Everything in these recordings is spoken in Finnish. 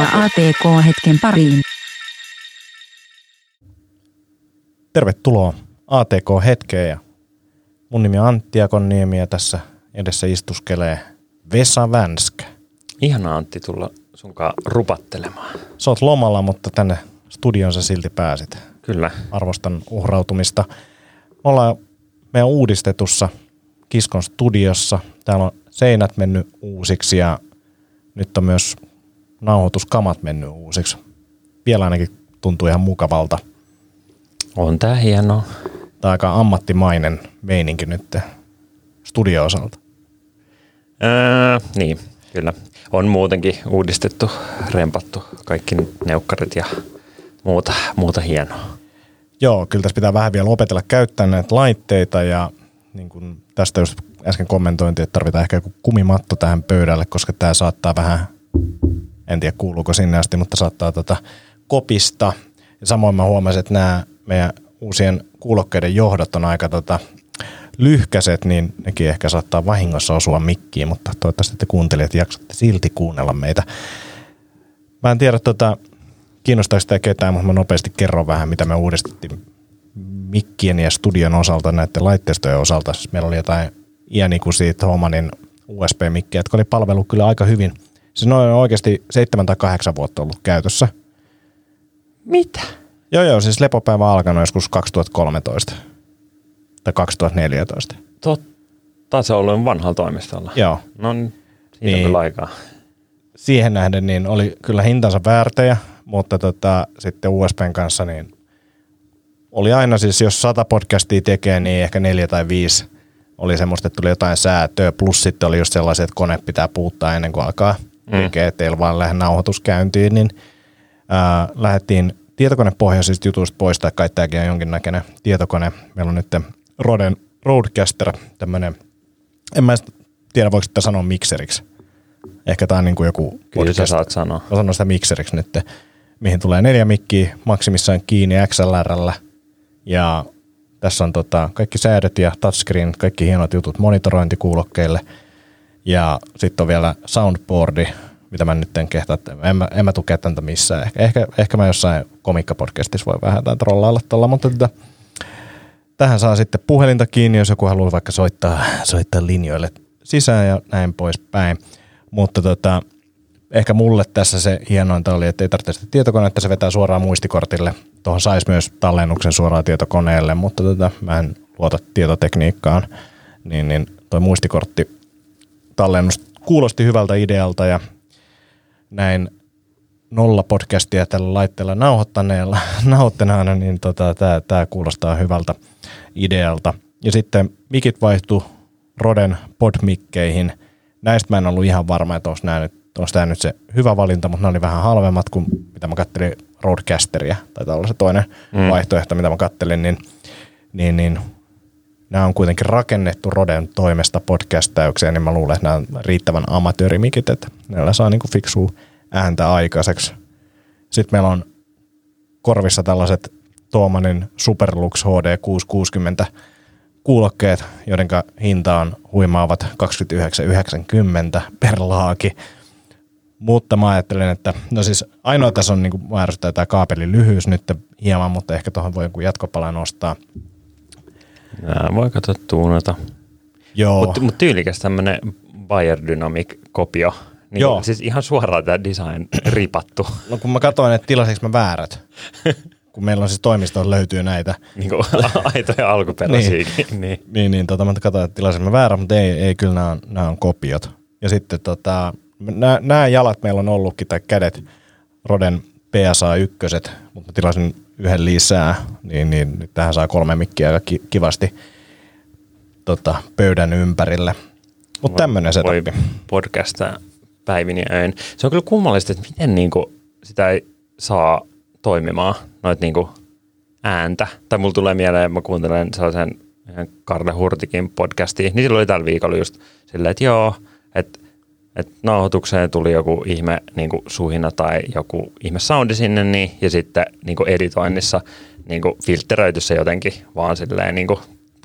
Tervetuloa ATK-hetken pariin. Tervetuloa ATK-hetkeen ja mun nimi on Antti Akonniemi ja tässä edessä istuskelee Vesa Vänskä. Ihana Antti tulla sunkaan rupattelemaan. Sä oot lomalla, mutta tänne studioon sä silti pääsit. Kyllä. Arvostan uhrautumista. Me ollaan meidän uudistetussa Kiskon studiossa. Täällä on seinät mennyt uusiksi ja nyt on myös nauhoituskamat mennyt uusiksi. Vielä ainakin tuntuu ihan mukavalta. On tää hieno. Tämä on aika ammattimainen meininki nyt studio-osalta. Öö, niin, kyllä. On muutenkin uudistettu, rempattu kaikki neukkarit ja muuta, muuta hienoa. Joo, kyllä tässä pitää vähän vielä opetella käyttää näitä laitteita ja niin kuin tästä just äsken kommentointi, että tarvitaan ehkä joku kumimatto tähän pöydälle, koska tämä saattaa vähän, en tiedä kuuluuko sinne asti, mutta saattaa tota kopista. Ja samoin mä huomasin, että nämä meidän uusien kuulokkeiden johdot on aika tota lyhkäiset, niin nekin ehkä saattaa vahingossa osua mikkiin, mutta toivottavasti te kuuntelijat jaksatte silti kuunnella meitä. Mä en tiedä, tota, kiinnostaako sitä ketään, mutta mä nopeasti kerron vähän, mitä me uudistettiin mikkien ja studion osalta, näiden laitteistojen osalta. Siis meillä oli jotain iänikuisia Thomanin USB-mikkejä, jotka oli palvelu kyllä aika hyvin. Siis ne on oikeasti seitsemän tai kahdeksan vuotta ollut käytössä. Mitä? Joo, joo, siis lepopäivä on alkanut joskus 2013 tai 2014. Totta, se on ollut vanhalla toimistolla. Joo. No niin, siitä Niin. niin. kyllä aikaa. Siihen nähden niin oli kyllä hintansa väärtejä, mutta tota, sitten USBn kanssa niin oli aina siis, jos sata podcastia tekee, niin ehkä neljä tai viisi oli semmoista, että tuli jotain säätöä, plus sitten oli just sellaiset, että kone pitää puuttaa ennen kuin alkaa Mm. tekee, ettei vaan lähde nauhoitus käyntiin, niin ää, lähdettiin tietokonepohjaisista jutuista pois, tai kai tämäkin on jonkinnäköinen tietokone. Meillä on nyt Roden Roadcaster, tämmöinen, en mä tiedä voiko sitä sanoa mikseriksi. Ehkä tämä on niin kuin joku Kyllä sä saat sanoa. Mä sanon sitä mikseriksi nyt, mihin tulee neljä mikkiä maksimissaan kiinni XLRllä. Ja tässä on tota, kaikki säädöt ja touchscreen, kaikki hienot jutut monitorointikuulokkeille. Ja sitten on vielä soundboardi, mitä mä nyt en kehtaa, en mä, en mä tukea tätä missään. Ehkä, ehkä, ehkä mä jossain komikkapodcastissa voi vähän tämän trollailla tuolla, mutta tota, tähän saa sitten puhelinta kiinni, jos joku haluaa vaikka soittaa, soittaa linjoille sisään ja näin poispäin. Mutta tota, ehkä mulle tässä se hienointa oli, että ei tarvitse sitä tietokonetta, se vetää suoraan muistikortille. Tuohon saisi myös tallennuksen suoraan tietokoneelle, mutta tota, mä en luota tietotekniikkaan. Niin, niin toi muistikortti tallennus kuulosti hyvältä idealta ja näin nolla podcastia tällä laitteella nauhoittaneella, nauhoittaneena, niin tota, tämä tää kuulostaa hyvältä idealta. Ja sitten mikit vaihtuu Roden podmikkeihin. Näistä mä en ollut ihan varma, että onko nämä nyt, onko tämä nyt se hyvä valinta, mutta ne oli vähän halvemmat kuin mitä mä kattelin Roadcasteria, tai olla se toinen mm. vaihtoehto, mitä mä kattelin, niin, niin, niin nämä on kuitenkin rakennettu Roden toimesta podcastäykseen, niin mä luulen, että nämä on riittävän amatöörimikit, että näillä saa niinku fiksua ääntä aikaiseksi. Sitten meillä on korvissa tällaiset Tuomanin Superlux HD 660 kuulokkeet, joiden hinta on huimaavat 29,90 per laaki. Mutta mä ajattelen, että no siis ainoa tässä on niin kuin ärsyttää tämä kaapelin lyhyys nyt hieman, mutta ehkä tuohon voi joku jatkopalan nostaa. Nää voi katsoa tuunata. Joo, Mutta mut tyylikäs tämmönen Bayer Dynamic kopio. Niin Joo. Siis ihan suoraan tämä design ripattu. no kun mä katsoin, että tilasinko mä väärät, kun meillä on siis toimistoon löytyy näitä, niin kuin aitoja alkuperäisiäkin. niin. niin. Niin, niin tota, mä katsoin, että tilasin mä väärän, mutta ei, ei kyllä nämä on, nämä on kopiot. Ja sitten tota, nämä, nämä jalat meillä on ollutkin, tai kädet, Roden PSA 1, mutta mä tilasin yhden lisää, niin, niin nyt tähän saa kolme mikkiä aika ki- kivasti tota, pöydän ympärille. Mutta tämmöinen Voi setup. podcastaa päivin ja öin. Se on kyllä kummallista, että miten niinku sitä ei saa toimimaan, noit niinku ääntä. Tai mulla tulee mieleen, mä kuuntelen sellaisen yhden Karle Hurtikin podcastiin, niin silloin oli tällä viikolla just silleen, että joo, että että nauhoitukseen tuli joku ihme niin suhina tai joku ihme soundi sinne, niin, ja sitten niin editoinnissa niin filtteröity se jotenkin vaan silleen niin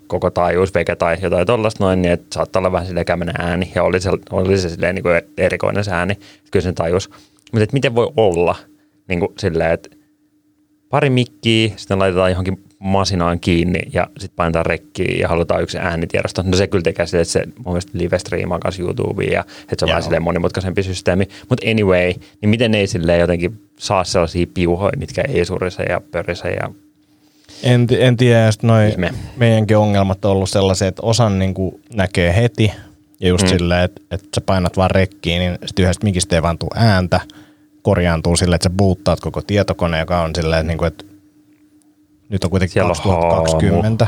koko taajuus veke tai jotain tollasta noin, niin että saattaa olla vähän silleen kämmenen ääni, ja oli se, oli se silleen niin erikoinen se ääni, kyllä sen tajus. Mutta miten voi olla niin kuin silleen, että pari mikkiä, sitten laitetaan johonkin masinaan kiinni ja sitten painetaan rekkiin ja halutaan yksi äänitiedosto. No se kyllä tekee sille, että se mun mielestä live striimaa kanssa YouTubeen ja että se on Joo. vähän silleen monimutkaisempi systeemi. Mutta anyway, niin miten ei silleen jotenkin saa sellaisia piuhoja, mitkä ei surise ja pörise ja En, en tiedä, sit noi Ihme. meidänkin ongelmat on ollut sellaisia, että osan niin kuin näkee heti, ja just mm. silleen, että, että sä painat vaan rekkiin, niin sitten yhdestä mikistä ei vaan tule ääntä, korjaantuu silleen, että sä boottaat koko tietokone, joka on silleen, että, niin kuin, että nyt on kuitenkin Siellä on 2020.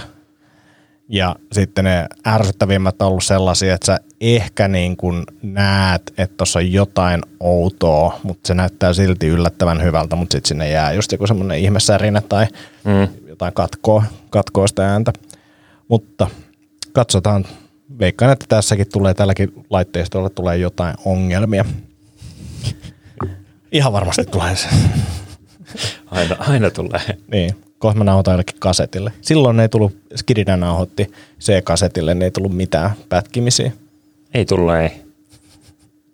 Ja sitten ne ärsyttävimmät on ollut sellaisia, että sä ehkä niin kuin näet, että tuossa on jotain outoa, mutta se näyttää silti yllättävän hyvältä, mutta sitten sinne jää just joku semmoinen ihmesärinä tai mm. jotain katkoa, katkoa sitä ääntä. Mutta katsotaan. Veikkaan, että tässäkin tulee, tälläkin laitteistolla tulee jotain ongelmia. Ihan varmasti tulee se. aina, aina tulee. Niin, kohta mä nauhoitan jollekin kasetille. Silloin ei tullut, Skidina nauhoitti C-kasetille, niin ei tullut mitään pätkimisiä. Ei tullut ei.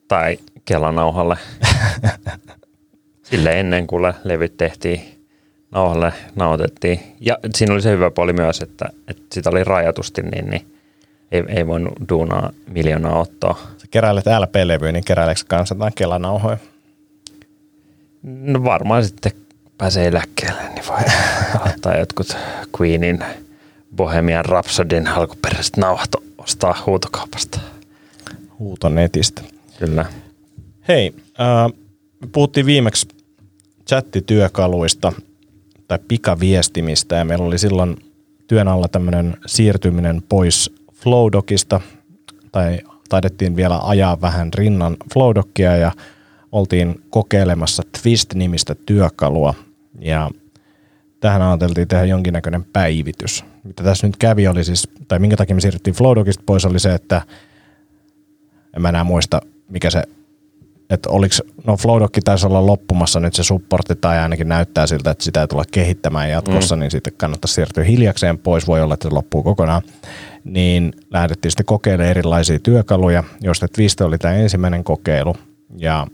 Tai Kelanauhalle. Sille ennen kuin levyt tehtiin nauhalle, nauhoitettiin. Ja siinä oli se hyvä puoli myös, että, että sitä oli rajatusti, niin, niin ei, ei voinut duunaa miljoonaa ottaa. Sä keräilet LP-levyä, niin keräileekö kanssa jotain kelanauhoja? No varmaan sitten pääsee eläkkeelle, niin voi ottaa jotkut Queenin Bohemian Rhapsodyn alkuperäiset nauhat ostaa huutokaupasta. Huuto netistä. Kyllä. Hei, äh, puhuttiin viimeksi chattityökaluista tai pikaviestimistä ja meillä oli silloin työn alla tämmöinen siirtyminen pois Flowdocista tai taidettiin vielä ajaa vähän rinnan Flowdocia ja oltiin kokeilemassa Twist-nimistä työkalua ja tähän ajateltiin tehdä jonkinnäköinen päivitys. Mitä tässä nyt kävi oli siis, tai minkä takia me siirryttiin Flowdocista pois oli se, että en mä enää muista mikä se että oliks, no Flowdokki taisi olla loppumassa nyt se supportti tai ainakin näyttää siltä, että sitä ei tulla kehittämään jatkossa, mm. niin sitten kannattaisi siirtyä hiljakseen pois, voi olla, että se loppuu kokonaan. Niin lähdettiin sitten kokeilemaan erilaisia työkaluja, joista Twist oli tämä ensimmäinen kokeilu ja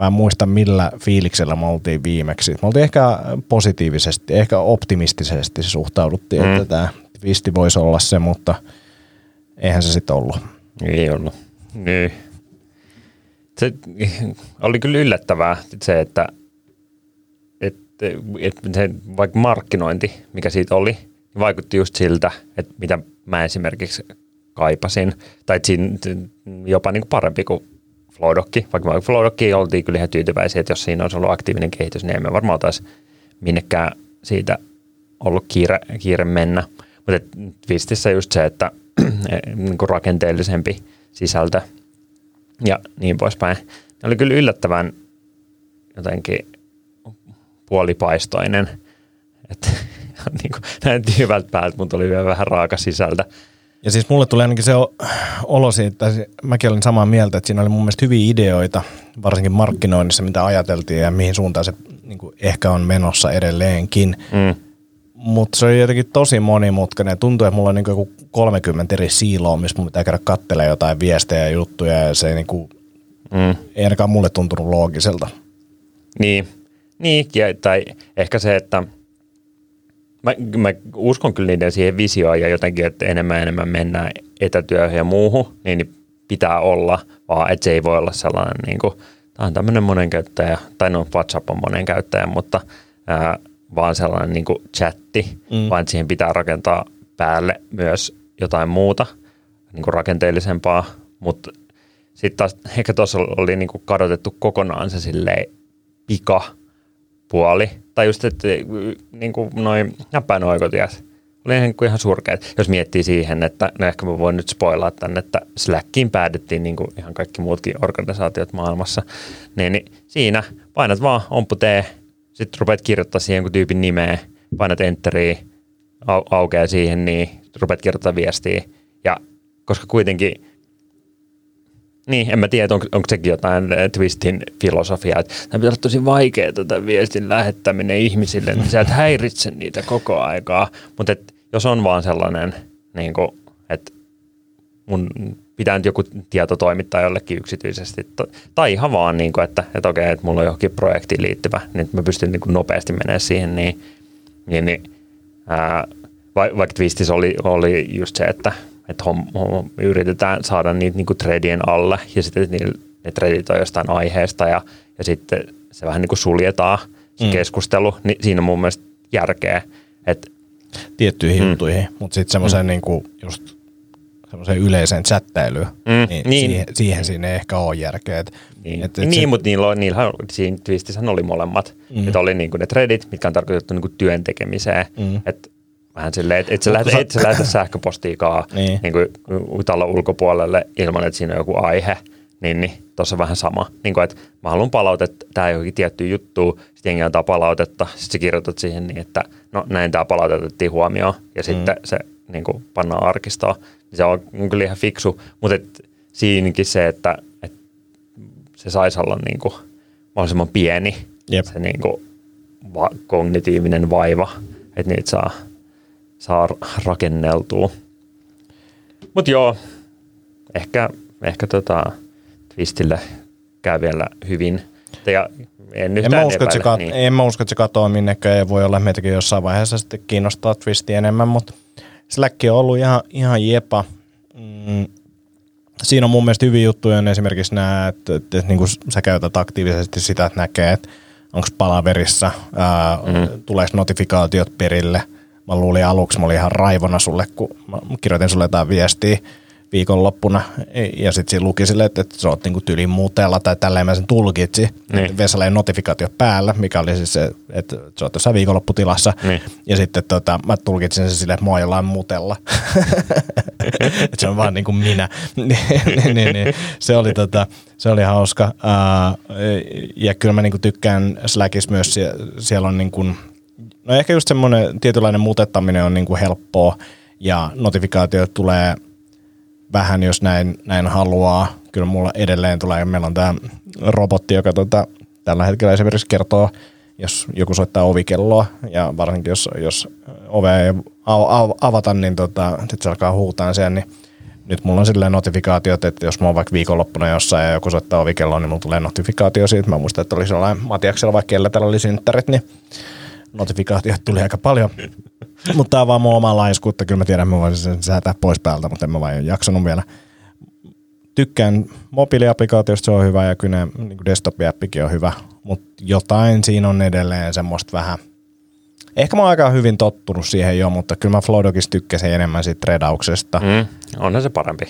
mä en muista millä fiiliksellä me oltiin viimeksi. Me oltiin ehkä positiivisesti, ehkä optimistisesti suhtauduttiin, mm. että tämä Twisti voisi olla se, mutta eihän se sitten ollut. Ei ollut. Niin. Se oli kyllä yllättävää se, että, että, että se vaikka markkinointi, mikä siitä oli, vaikutti just siltä, että mitä mä esimerkiksi kaipasin. Tai että siinä jopa niin kuin parempi kuin Flowdokki. Vaikka Flowdokki oltiin kyllä ihan tyytyväisiä, että jos siinä olisi ollut aktiivinen kehitys, niin emme varmaan taisi minnekään siitä ollut kiire, kiire mennä. Mutta Twistissä just se, että niin kuin rakenteellisempi sisältö ja niin poispäin. Ne oli kyllä yllättävän jotenkin puolipaistoinen. Että niin kuin, näytti hyvältä päältä, mutta oli vielä vähän raaka sisältä. Ja siis mulle tuli ainakin se olo siitä, että mäkin olin samaa mieltä, että siinä oli mun mielestä hyviä ideoita, varsinkin markkinoinnissa, mitä ajateltiin ja mihin suuntaan se niin ehkä on menossa edelleenkin. Mm. Mutta se oli jotenkin tosi monimutkainen. Tuntuu, että mulla on niin joku 30 eri siiloa, missä mun pitää käydä katselemaan jotain viestejä ja juttuja ja se ei, niin kuin, Mm. ei ainakaan mulle tuntunut loogiselta. Niin, niin ja, tai ehkä se, että mä, mä uskon kyllä niiden siihen visioon ja jotenkin, että enemmän ja enemmän mennään etätyöhön ja muuhun, niin, pitää olla, vaan että se ei voi olla sellainen, niin kuin, tämä on tämmöinen monen käyttäjä, tai no WhatsApp on monen käyttäjä, mutta ää, vaan sellainen niin kuin chatti, mm. vaan siihen pitää rakentaa päälle myös jotain muuta, niin kuin rakenteellisempaa, mutta sitten taas ehkä tuossa oli niin kuin kadotettu kokonaan se silleen pika puoli. Tai just, että niin kuin noin näppäinoikotias oli ihan, kuin ihan surkeat. Jos miettii siihen, että no ehkä mä voin nyt spoilaa tänne, että Slackiin päädyttiin niin kuin ihan kaikki muutkin organisaatiot maailmassa. Niin, niin siinä painat vaan ompu tee, sitten rupeat kirjoittaa siihen jonkun tyypin nimeä, painat enteriä, au, aukeaa siihen, niin rupeat kirjoittaa viestiä. Ja koska kuitenkin niin, en mä tiedä, onko, onko sekin jotain eh, Twistin filosofiaa, että tämä pitää olla tosi vaikeaa tätä viestin lähettäminen ihmisille, niin sä et häiritse niitä koko aikaa. Mutta jos on vaan sellainen, niin kuin, että mun pitää nyt joku tieto toimittaa jollekin yksityisesti. Tai ihan vaan, niin kuin, että, että okei, että mulla on johonkin projektiin liittyvä, niin mä pystyn niin kuin nopeasti menemään siihen, niin, niin, niin ää, vaikka Twistissä oli, oli just se, että, että hom, hom, yritetään saada niitä niin kuin threadien alle ja sitten ne, ne threadit on jostain aiheesta ja, ja sitten se vähän niin kuin suljetaan se mm. keskustelu, niin siinä on mun mielestä järkeä. Että, Tiettyihin mm. juttuihin, mutta sitten semmoisen mm. niin kuin just semmoiseen yleiseen chattailuun, mm, niin, niin. Siihen, siihen siinä ei ehkä ole järkeä. Et, niin, et, et niin se... mutta niillä, niillä siinä twistissä oli molemmat. Mm. Että oli niinku ne threadit, mitkä on tarkoitettu niinku työn tekemiseen. Mm. Että vähän silleen, että et sä, lähet, et sä lähetä sähköpostiikaan niin. niinku talon ulkopuolelle ilman, että siinä on joku aihe. Niin, niin tuossa vähän sama. Niin kuin, että mä haluan palautetta tämä johonkin tiettyyn juttuun, sitten jengi antaa palautetta, sitten sä kirjoitat siihen niin, että no näin tämä palautettiin huomioon, ja sitten mm. se niin kuin, pannaan arkistoon se on kyllä ihan fiksu, mutta et siinäkin se, että, että se saisi olla niin kuin mahdollisimman pieni Jep. se niin kuin va- kognitiivinen vaiva, että niitä saa, saa rakenneltua. Mutta joo, ehkä, ehkä tota, Twistille käy vielä hyvin. Ja en, en, mä usko, epäile, kat- niin. en mä usko, että se katoaa minnekään ja voi olla, että meitäkin jossain vaiheessa sitten kiinnostaa Twisti enemmän, mutta – Slack on ollut ihan, ihan jepa. Mm, siinä on mun mielestä hyviä juttuja on esimerkiksi nämä, että, että, että niin kuin sä käytät aktiivisesti sitä, että näkee, että onko palaverissa, ää, mm. tuleeko notifikaatiot perille. Mä luulin aluksi, mä olin ihan raivona sulle, kun mä kirjoitin sulle jotain viestiä, viikonloppuna ja sitten siinä luki sille, että, että sä oot niinku tyylin muutella tai tälleen mä sen tulkitsi. Niin. Vesalle notifikaatio päällä, mikä oli siis se, että sä oot jossain viikonlopputilassa. Niin. Ja sitten tota, mä tulkitsin sen silleen, että mua jollain mutella. että se on vaan niin kuin minä. niin, niin, niin. Se, oli, tota, se oli hauska. Uh, ja kyllä mä niinku tykkään Slackissa myös, siellä on niin kuin, no ehkä just semmoinen tietynlainen mutettaminen on niin kuin helppoa ja notifikaatiot tulee – vähän, jos näin, näin haluaa. Kyllä mulla edelleen tulee, meillä on tämä robotti, joka tota, tällä hetkellä esimerkiksi kertoo, jos joku soittaa ovikelloa, ja varsinkin jos, jos ove ei avata, niin tota, sitten se alkaa huutaa sen, niin nyt mulla on silleen notifikaatiot, että jos mä oon vaikka viikonloppuna jossain ja joku soittaa ovikelloa, niin mulla tulee notifikaatio siitä. Mä muistan, että oli sellainen Matiaksella vaikka kellä tällä oli synttärit, niin notifikaatiot tuli aika paljon. mutta tämä on vaan mun oma laiskuutta. Kyllä mä tiedän, että mä voisin sen säätää pois päältä, mutta en mä vain jaksanut vielä. Tykkään mobiiliaplikaatiosta, se on hyvä ja kyllä niin desktop-appikin on hyvä, mutta jotain siinä on edelleen semmoista vähän – Ehkä mä oon aika hyvin tottunut siihen jo, mutta kyllä mä Flowdogissa tykkäsin enemmän siitä redauksesta. Mm, onhan se parempi.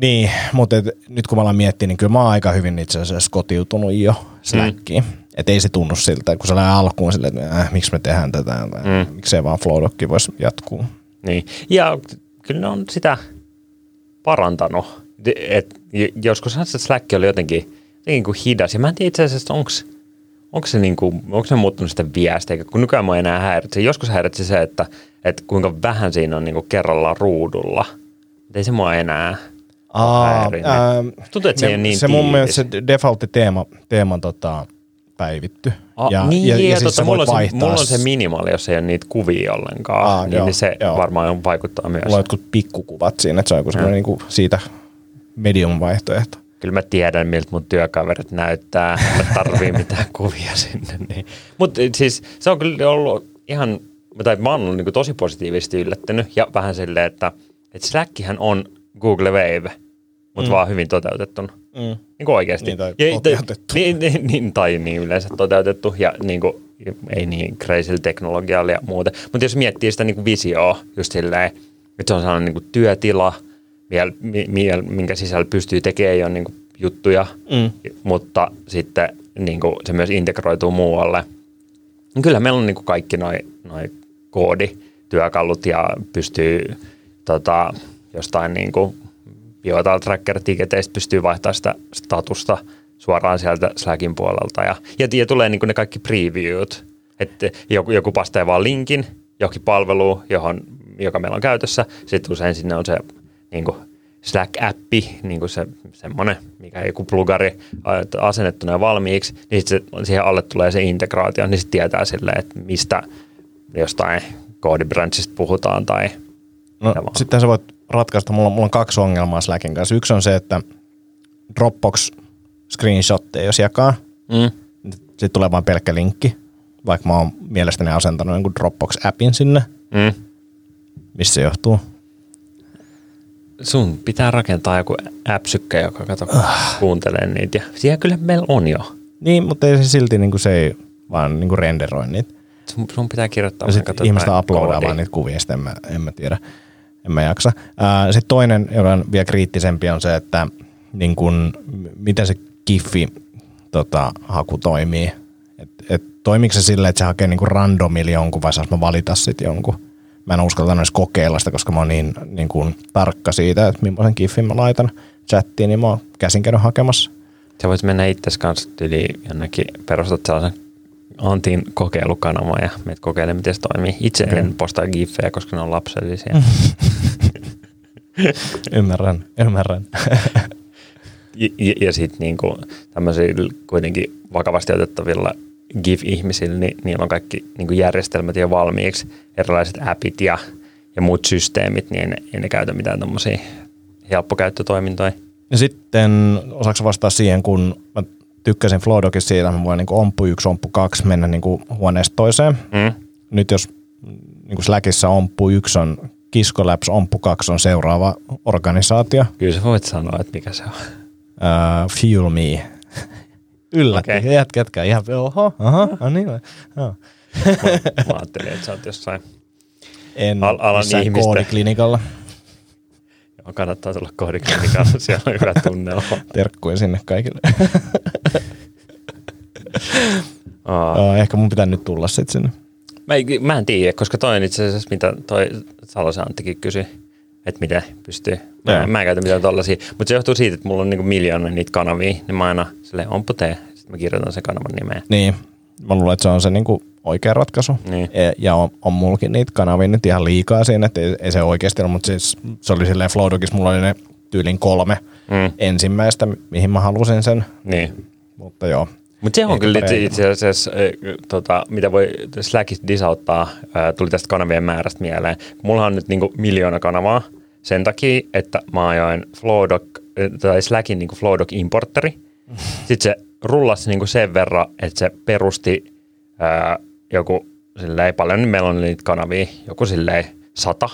Niin, mutta et, nyt kun mä alan miettiä, niin kyllä mä oon aika hyvin itse asiassa kotiutunut jo Slackiin. Mm. Että ei se tunnu siltä, kun se lähde alkuun silleen, että äh, miksi me tehdään tätä, mm. miksei vaan Flowdogki voisi jatkuu. Niin, ja kyllä ne on sitä parantanut. Et joskus se Slack oli jotenkin, jotenkin kuin hidas, ja mä en tiedä itse asiassa, onko onko se, niinku, onko se muuttunut sitä viestiä, kun nykyään mä enää häiritse. Joskus häiritse se, että, että kuinka vähän siinä on niinku kerrallaan ruudulla. Et ei se mua enää Aa, ää, Tuntuu, että se, se ei ole niin Se mun mielestä se defaultti teema, teema tota, päivitty. A, ja, niin, ja, ja, ja siis mulla, on se, mulla on se minimaali, jos ei ole niitä kuvia ollenkaan, Aa, niin, joo, niin se joo. varmaan vaikuttaa myös. Mulla on jotkut pikkukuvat siinä, että se on joku semmoinen niin siitä medium-vaihtoehto. Kyllä mä tiedän, miltä mun työkaverit näyttää. Mä tarvii mitään kuvia sinne. Niin. Mutta siis se on kyllä ollut ihan, tai mä oon ollut niin tosi positiivisesti yllättynyt ja vähän silleen, että, että Slackihän on Google Wave, mutta mm. vaan hyvin toteutettu. Mm. Niin kuin oikeasti. Niin, tai ja, toteutettu. Niin, niin, niin, tai niin yleensä toteutettu ja niin kuin, ei niin crazy teknologialla ja muuta. Mutta jos miettii sitä niin kuin visioa just silleen, että se on sellainen niin kuin työtila, minkä sisällä pystyy tekemään jo niin kuin juttuja, mm. mutta sitten niin kuin se myös integroituu muualle. Kyllä meillä on niin kuin kaikki noin noi koodityökalut ja pystyy tota, jostain niin kuin Biotal Tracker-tiketeistä pystyy vaihtamaan sitä statusta suoraan sieltä Slackin puolelta. Ja, ja, ja tulee niin ne kaikki previewt, että joku, joku pastaa vaan linkin johonkin palveluun, johon, joka meillä on käytössä. Sitten usein sinne on se niin Slack-appi, niin se semmoinen, mikä joku plugari asennettuna ja valmiiksi, niin sitten siihen alle tulee se integraatio, niin sitten tietää sille, että mistä jostain koodibranchista puhutaan tai No, sitten sä voit ratkaista, mulla, mulla on kaksi ongelmaa Slackin kanssa. Yksi on se, että Dropbox screenshotteja jos jakaa, Mm. sitten tulee vain pelkkä linkki, vaikka mä oon mielestäni asentanut jonkun Dropbox-appin sinne. Mm. Missä se johtuu? Sun pitää rakentaa joku äpsykkä, joka kato, kuuntelee niitä. Ja siellä kyllä meillä on jo. Niin, mutta ei se silti niin kuin se ei vaan niin kuin renderoi niitä. Sun, sun pitää kirjoittaa Ja sitten jotain uploadaa vaan niitä kuvia, sitten en mä, en mä tiedä. En mä jaksa. Sitten toinen, joka on vielä kriittisempi, on se, että niin kun, miten se Giffi tota, haku toimii. Et, et, toimiko se silleen, että se hakee niin randomilla jonkun vai saas mä valita sitten jonkun? Mä en uskalla edes kokeilla sitä, koska mä oon niin, niin kun, tarkka siitä, että millaisen Giffin mä laitan chattiin, niin mä oon käsin käynyt hakemassa. Sä voit mennä itse kanssa yli jonnekin, perustat sellaisen Antin kokeilukanavan ja meet kokeile, miten se toimii. Itse en postaa giffejä, koska ne on lapsellisia. Ymmärrän, ymmärrän. ja ja, ja sitten niinku, tämmöisillä kuitenkin vakavasti otettavilla GIF-ihmisillä, niin niillä on kaikki niinku järjestelmät jo valmiiksi, erilaiset appit ja, ja muut systeemit, niin ei ne käytä mitään tämmöisiä helppokäyttötoimintoja. Ja sitten osaako vastaa siihen, kun mä tykkäsin Flowdogissa siitä, että mä voin niin omppu yksi, omppu kaksi mennä niin huoneesta toiseen. Mm? Nyt jos niin Slackissa omppu yksi on Kisko Labs, omppu kaksi on seuraava organisaatio. Kyllä sä voit sanoa, että mikä se on. Uh, fuel me. Yllätti. Okay. Jätkätkää ihan, oho, aha, no niin. Joo. Mä ajattelin, että sä oot jossain, En Al- alan ihmistä. koodiklinikalla. Joo, kannattaa tulla koodiklinikalla, siellä on hyvä tunnelma. Terkkuja sinne kaikille. Aa. Ehkä mun pitää nyt tulla sitten sinne. Mä, mä en tiedä, koska toi on itse asiassa, mitä toi Salosen Anttikin kysyi, että miten pystyy. Mä, Joo. mä en käytä mitään tollasia, mutta se johtuu siitä, että mulla on niinku miljoona niitä kanavia, niin mä aina silleen, onpa tee, sitten mä kirjoitan sen kanavan nimeä. Niin, mä luulen, että se on se niinku oikea ratkaisu. Niin. E- Ja on, on mullakin niitä kanavia nyt ihan liikaa siinä, että ei, ei se oikeasti ole, mutta siis se oli silleen Flowdogissa, mulla oli ne tyylin kolme Mm. ensimmäistä, mi- mihin mä halusin sen, Niin. mutta joo. Mutta se on kyllä itse, asiassa, äh, tota, mitä voi Slackista disauttaa, äh, tuli tästä kanavien määrästä mieleen. Mulla on nyt niinku miljoona kanavaa sen takia, että mä ajoin Flowdog, äh, tai Slackin niinku Flowdog importeri. Sitten se rullasi niinku sen verran, että se perusti äh, joku silleen paljon, niin meillä on niitä kanavia, joku silleen sata,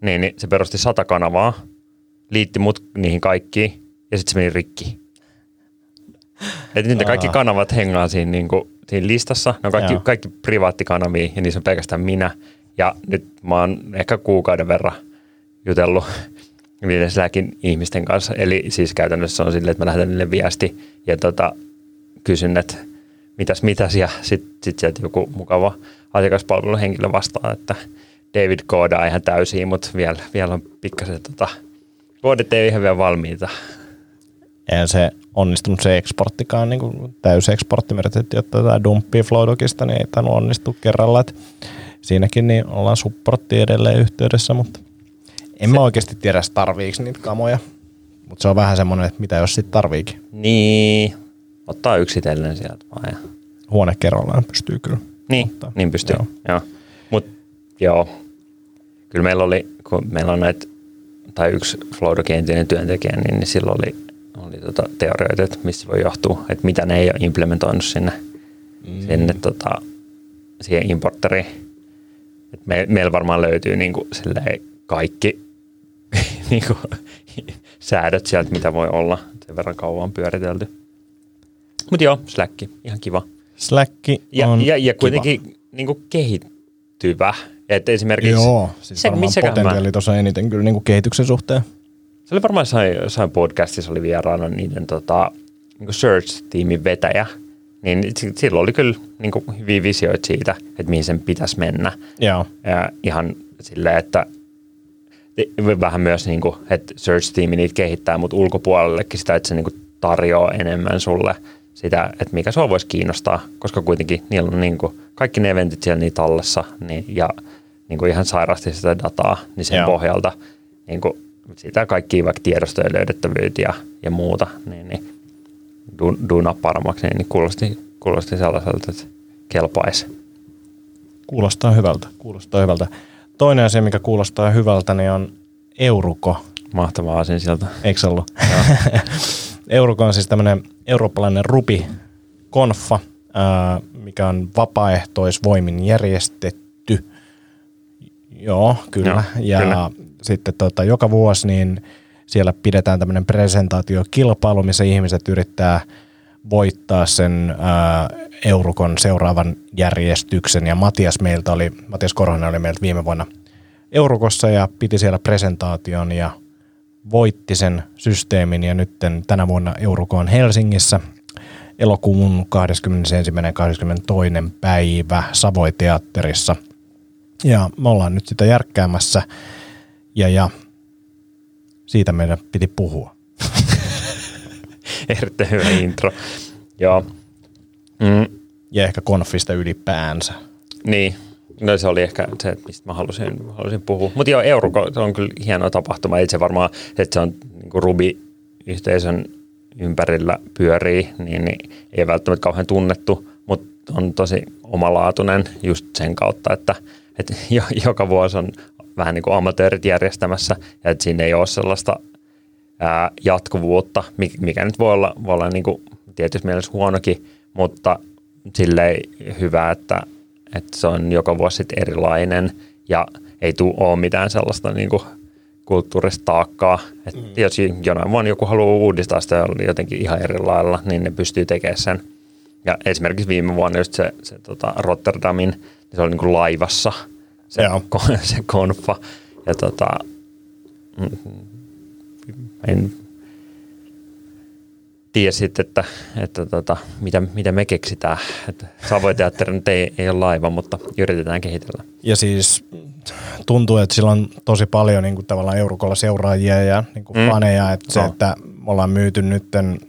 niin, niin se perusti sata kanavaa, liitti mut niihin kaikkiin ja sitten se meni rikki. Että nyt ne kaikki kanavat hengaa siinä, niin kuin, siinä listassa. Ne on kaikki, Joo. kaikki privaattikanavia ja niissä on pelkästään minä. Ja nyt mä oon ehkä kuukauden verran jutellut niiden Slackin ihmisten kanssa. Eli siis käytännössä on silleen, että mä lähetän niille viesti ja tota, kysyn, että mitäs mitäs ja sitten sit sieltä joku mukava asiakaspalveluhenkilö vastaa, että David koodaa ihan täysin, mutta vielä, vielä on pikkasen tota, koodit ei ihan vielä valmiita. Eihän se onnistunut se eksporttikaan, niin kuin täyseksportti, me yritettiin ottaa jotain dumppia Flowdogista, niin ei tainnut onnistua kerralla. Että siinäkin niin ollaan supportti edelleen yhteydessä, mutta en mä oikeasti tiedä, tarviiko niitä kamoja. Mutta se on vähän semmoinen, että mitä jos sitten tarviikin. Niin, ottaa yksitellen sieltä vaan. Ja. Huone kerrallaan pystyy kyllä. Niin, ottaa. niin pystyy. Joo. Joo. Mut joo, kyllä meillä oli, kun meillä on näitä, tai yksi Flowdogin entinen työntekijä, niin, niin silloin oli, oli tota teorioita, että mistä voi johtua, että mitä ne ei ole implementoinut sinne, mm. sinne tota, siihen importeriin. Et me, meillä varmaan löytyy niinku silleen kaikki niinku, säädöt sieltä, mitä voi olla. Sen verran kauan pyöritelty. Mutta joo, Slack, ihan kiva. Slack Ja, on ja, ja kiva. kuitenkin niin kuin kehittyvä. Että esimerkiksi Joo, siis se, varmaan potentiaali tuossa eniten kyllä niin kuin kehityksen suhteen. se oli varmaan jossain, jossain podcastissa oli vieraana niiden tota, niin search-tiimin vetäjä. Niin silloin oli kyllä niin kuin hyviä visioita siitä, että mihin sen pitäisi mennä. Joo. Ja ihan silleen, että vähän myös, niin kuin, että search-tiimi niitä kehittää, mutta ulkopuolellekin sitä, että se niin kuin tarjoaa enemmän sulle sitä, että mikä sua voisi kiinnostaa, koska kuitenkin niillä on niin kuin, kaikki ne eventit siellä niin tallessa niin, ja niin kuin ihan sairaasti sitä dataa, niin sen Joo. pohjalta niin kuin, sitä kaikki vaikka tiedostojen löydettävyyttä ja, ja muuta, niin, niin du, duuna paremmaksi, niin, niin kuulosti, kuulosti sellaiselta, että kelpaisi. Kuulostaa hyvältä, kuulostaa hyvältä. toinen asia, mikä kuulostaa hyvältä, niin on Euruko. Mahtavaa asia sieltä. Eikö ollut? Euruko on siis tämmöinen eurooppalainen rubi-konfa, ää, mikä on vapaaehtoisvoimin järjestetty. Joo, kyllä. Joo, ja kyllä. sitten tota, joka vuosi niin siellä pidetään tämmöinen presentaatiokilpailu, missä ihmiset yrittää voittaa sen ää, Eurukon seuraavan järjestyksen. Ja Matias meiltä oli, Matias Korhonen oli meiltä viime vuonna Eurokossa ja piti siellä presentaation ja voitti sen systeemin ja nyt tänä vuonna Euroko on Helsingissä elokuun 21. 22. päivä Savoiteatterissa. Ja me ollaan nyt sitä järkkäämässä ja, ja siitä meidän piti puhua. Erittäin hyvä intro. Joo. Mm, Ja ehkä konfista ylipäänsä. niin, no se oli ehkä se, mistä mä halusin, halusin puhua. Mutta joo, Euroco on kyllä hieno tapahtuma. Itse varmaan, että se on niin Ruby-yhteisön ympärillä pyörii, niin, niin ei välttämättä kauhean tunnettu, mutta on tosi omalaatuinen just sen kautta, että, että jo, joka vuosi on vähän niin kuin amatöörit järjestämässä ja että siinä ei ole sellaista ää, jatkuvuutta, mi- mikä nyt voi olla, voi olla niin kuin tietysti mielessä huonokin, mutta silleen hyvä, että, että se on joka vuosi sit erilainen ja ei tule ole mitään sellaista niin kuin kulttuurista taakkaa. Että mm. Jos jonain vuonna joku haluaa uudistaa sitä jotenkin ihan eri lailla, niin ne pystyy tekemään sen. Ja esimerkiksi viime vuonna just se, se tota Rotterdamin, niin se oli niin kuin laivassa se, Joo. se konfa. Ja tota, mm, en tiedä sitten, että, että tota, mitä, mitä me keksitään. Että Savoiteatteri nyt ei, ei ole laiva, mutta yritetään kehitellä. Ja siis tuntuu, että sillä on tosi paljon niin kuin tavallaan Eurokolla seuraajia ja niin kuin Mm. faneja. Että se, että me ollaan myyty nyt